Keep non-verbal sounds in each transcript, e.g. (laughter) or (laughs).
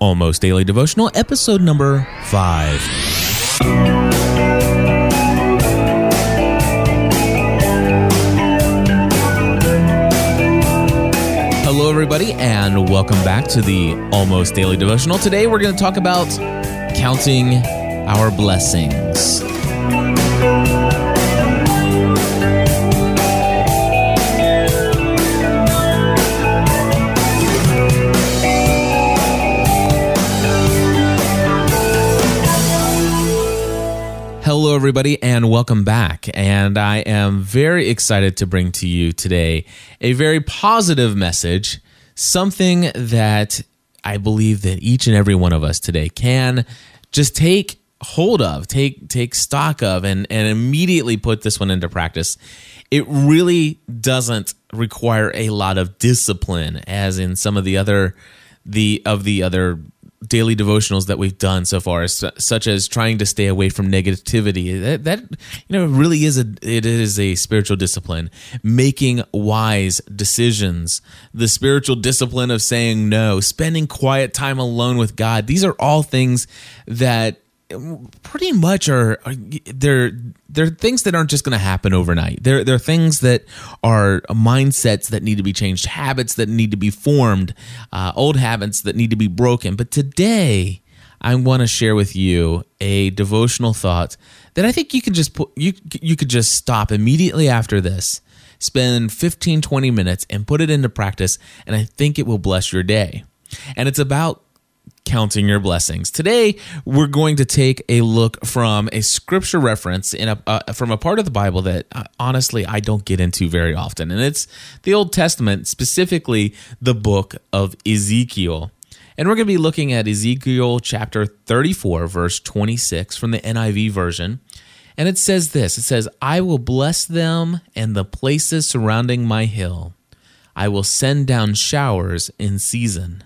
Almost Daily Devotional, episode number five. Hello, everybody, and welcome back to the Almost Daily Devotional. Today, we're going to talk about counting our blessings. Hello, everybody, and welcome back. And I am very excited to bring to you today a very positive message, something that I believe that each and every one of us today can just take hold of, take take stock of, and and immediately put this one into practice. It really doesn't require a lot of discipline, as in some of the other the of the other daily devotionals that we've done so far, such as trying to stay away from negativity. That, that, you know really is a it is a spiritual discipline. Making wise decisions, the spiritual discipline of saying no, spending quiet time alone with God. These are all things that pretty much are, are they're they're things that aren't just going to happen overnight. They're they're things that are mindsets that need to be changed, habits that need to be formed, uh, old habits that need to be broken. But today, I want to share with you a devotional thought that I think you can just put you you could just stop immediately after this. Spend 15 20 minutes and put it into practice and I think it will bless your day. And it's about counting your blessings. Today, we're going to take a look from a scripture reference in a uh, from a part of the Bible that uh, honestly I don't get into very often, and it's the Old Testament, specifically the book of Ezekiel. And we're going to be looking at Ezekiel chapter 34, verse 26 from the NIV version. And it says this It says, I will bless them and the places surrounding my hill. I will send down showers in season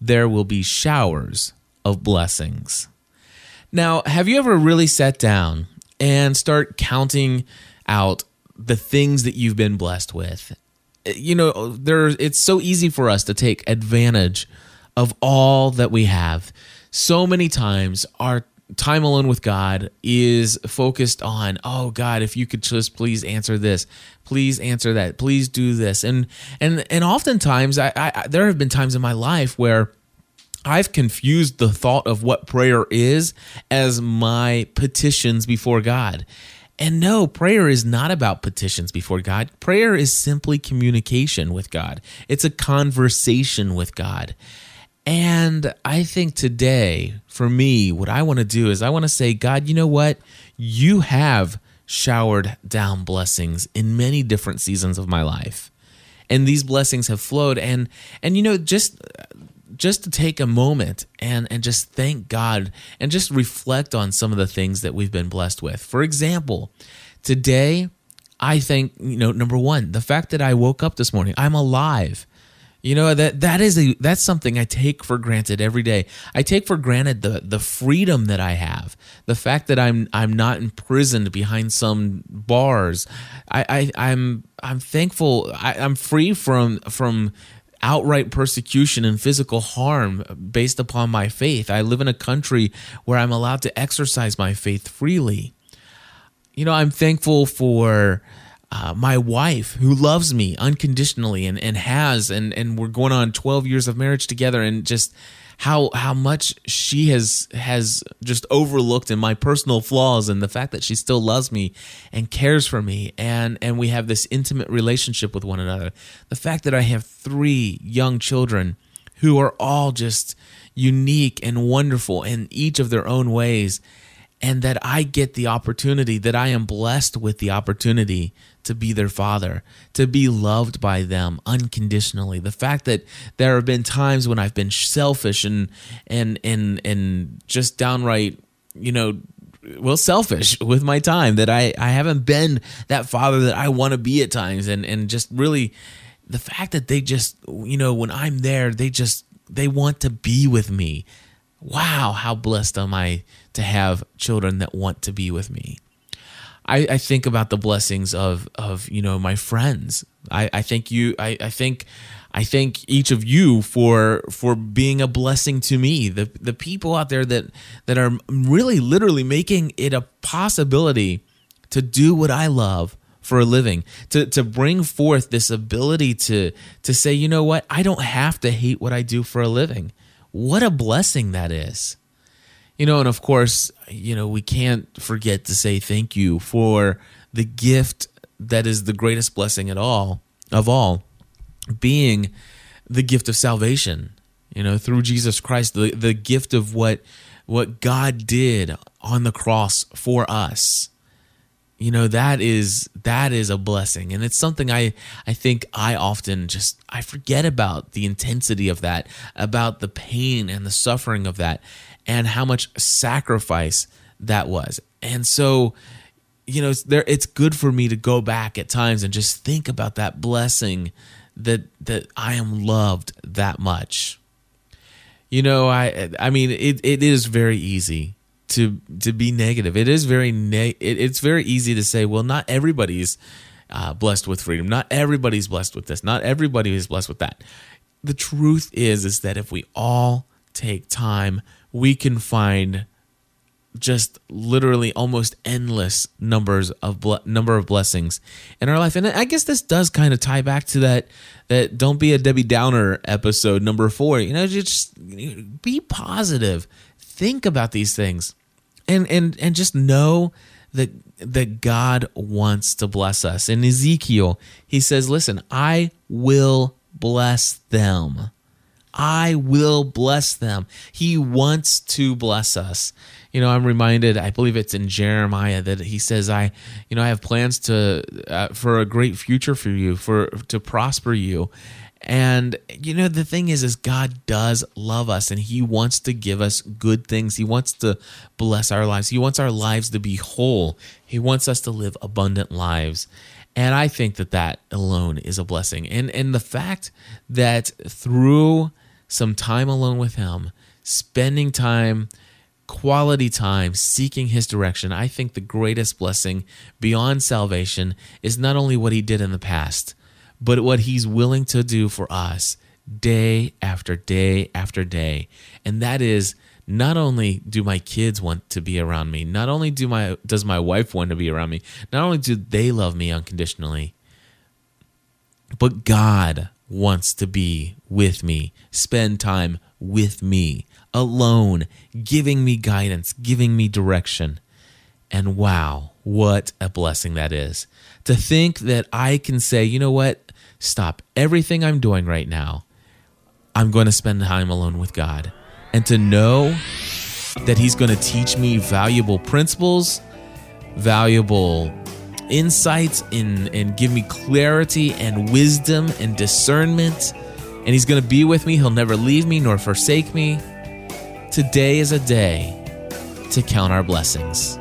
there will be showers of blessings. Now, have you ever really sat down and start counting out the things that you've been blessed with? You know, there it's so easy for us to take advantage of all that we have. So many times our time alone with God is focused on, oh God, if you could just please answer this, please answer that, please do this, and and and oftentimes, I, I there have been times in my life where I've confused the thought of what prayer is as my petitions before God. And no, prayer is not about petitions before God. Prayer is simply communication with God, it's a conversation with God. And I think today, for me, what I want to do is I want to say, God, you know what? You have showered down blessings in many different seasons of my life. And these blessings have flowed. And, and you know, just just to take a moment and and just thank God and just reflect on some of the things that we've been blessed with. For example, today I think, you know, number 1, the fact that I woke up this morning, I'm alive. You know that that is a that's something I take for granted every day. I take for granted the the freedom that I have, the fact that I'm I'm not imprisoned behind some bars. I, I I'm I'm thankful. I, I'm free from from outright persecution and physical harm based upon my faith. I live in a country where I'm allowed to exercise my faith freely. You know, I'm thankful for uh, my wife who loves me unconditionally and, and has, and, and we're going on 12 years of marriage together and just how how much she has has just overlooked in my personal flaws and the fact that she still loves me and cares for me. And and we have this intimate relationship with one another. The fact that i have three young children who are all just unique and wonderful in each of their own ways and that I get the opportunity, that I am blessed with the opportunity to be their father, to be loved by them unconditionally. The fact that there have been times when I've been selfish and and and and just downright, you know, well selfish (laughs) with my time that I I haven't been that father that I want to be at times and and just really the fact that they just you know when I'm there they just they want to be with me. Wow, how blessed am I to have children that want to be with me. I, I think about the blessings of of you know my friends I, I thank you. I, I thank I thank each of you for for being a blessing to me. The the people out there that that are really literally making it a possibility to do what I love for a living to to bring forth this ability to to say you know what I don't have to hate what I do for a living what a blessing that is. You know and of course you know we can't forget to say thank you for the gift that is the greatest blessing at all of all being the gift of salvation you know through Jesus Christ the the gift of what what God did on the cross for us you know that is that is a blessing. And it's something i i think i often just i forget about the intensity of that about the pain and the suffering of that and how much sacrifice that was. And so you know it's there it's good for me to go back at times and just think about that blessing that that i am loved that much. You know i i mean it, it is very easy to to be negative. It is very ne- it, it's very easy to say, well, not everybody's uh, blessed with freedom. Not everybody's blessed with this. Not everybody is blessed with that. The truth is is that if we all take time, we can find just literally almost endless numbers of ble- number of blessings in our life and i guess this does kind of tie back to that that don't be a debbie downer episode number four you know just be positive think about these things and and and just know that that God wants to bless us. In Ezekiel, he says, "Listen, I will bless them. I will bless them." He wants to bless us. You know, I'm reminded. I believe it's in Jeremiah that he says, "I, you know, I have plans to uh, for a great future for you, for to prosper you." And you know the thing is is God does love us and he wants to give us good things. He wants to bless our lives. He wants our lives to be whole. He wants us to live abundant lives. And I think that that alone is a blessing. And and the fact that through some time alone with him, spending time quality time seeking his direction, I think the greatest blessing beyond salvation is not only what he did in the past, but what he's willing to do for us day after day after day. And that is not only do my kids want to be around me, not only do my does my wife want to be around me, not only do they love me unconditionally, but God wants to be with me, spend time with me, alone, giving me guidance, giving me direction. And wow, what a blessing that is. To think that I can say, you know what? Stop everything I'm doing right now. I'm going to spend time alone with God. And to know that He's going to teach me valuable principles, valuable insights, and, and give me clarity and wisdom and discernment. And He's going to be with me. He'll never leave me nor forsake me. Today is a day to count our blessings.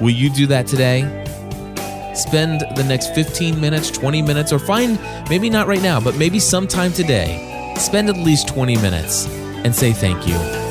Will you do that today? Spend the next 15 minutes, 20 minutes, or find maybe not right now, but maybe sometime today, spend at least 20 minutes and say thank you.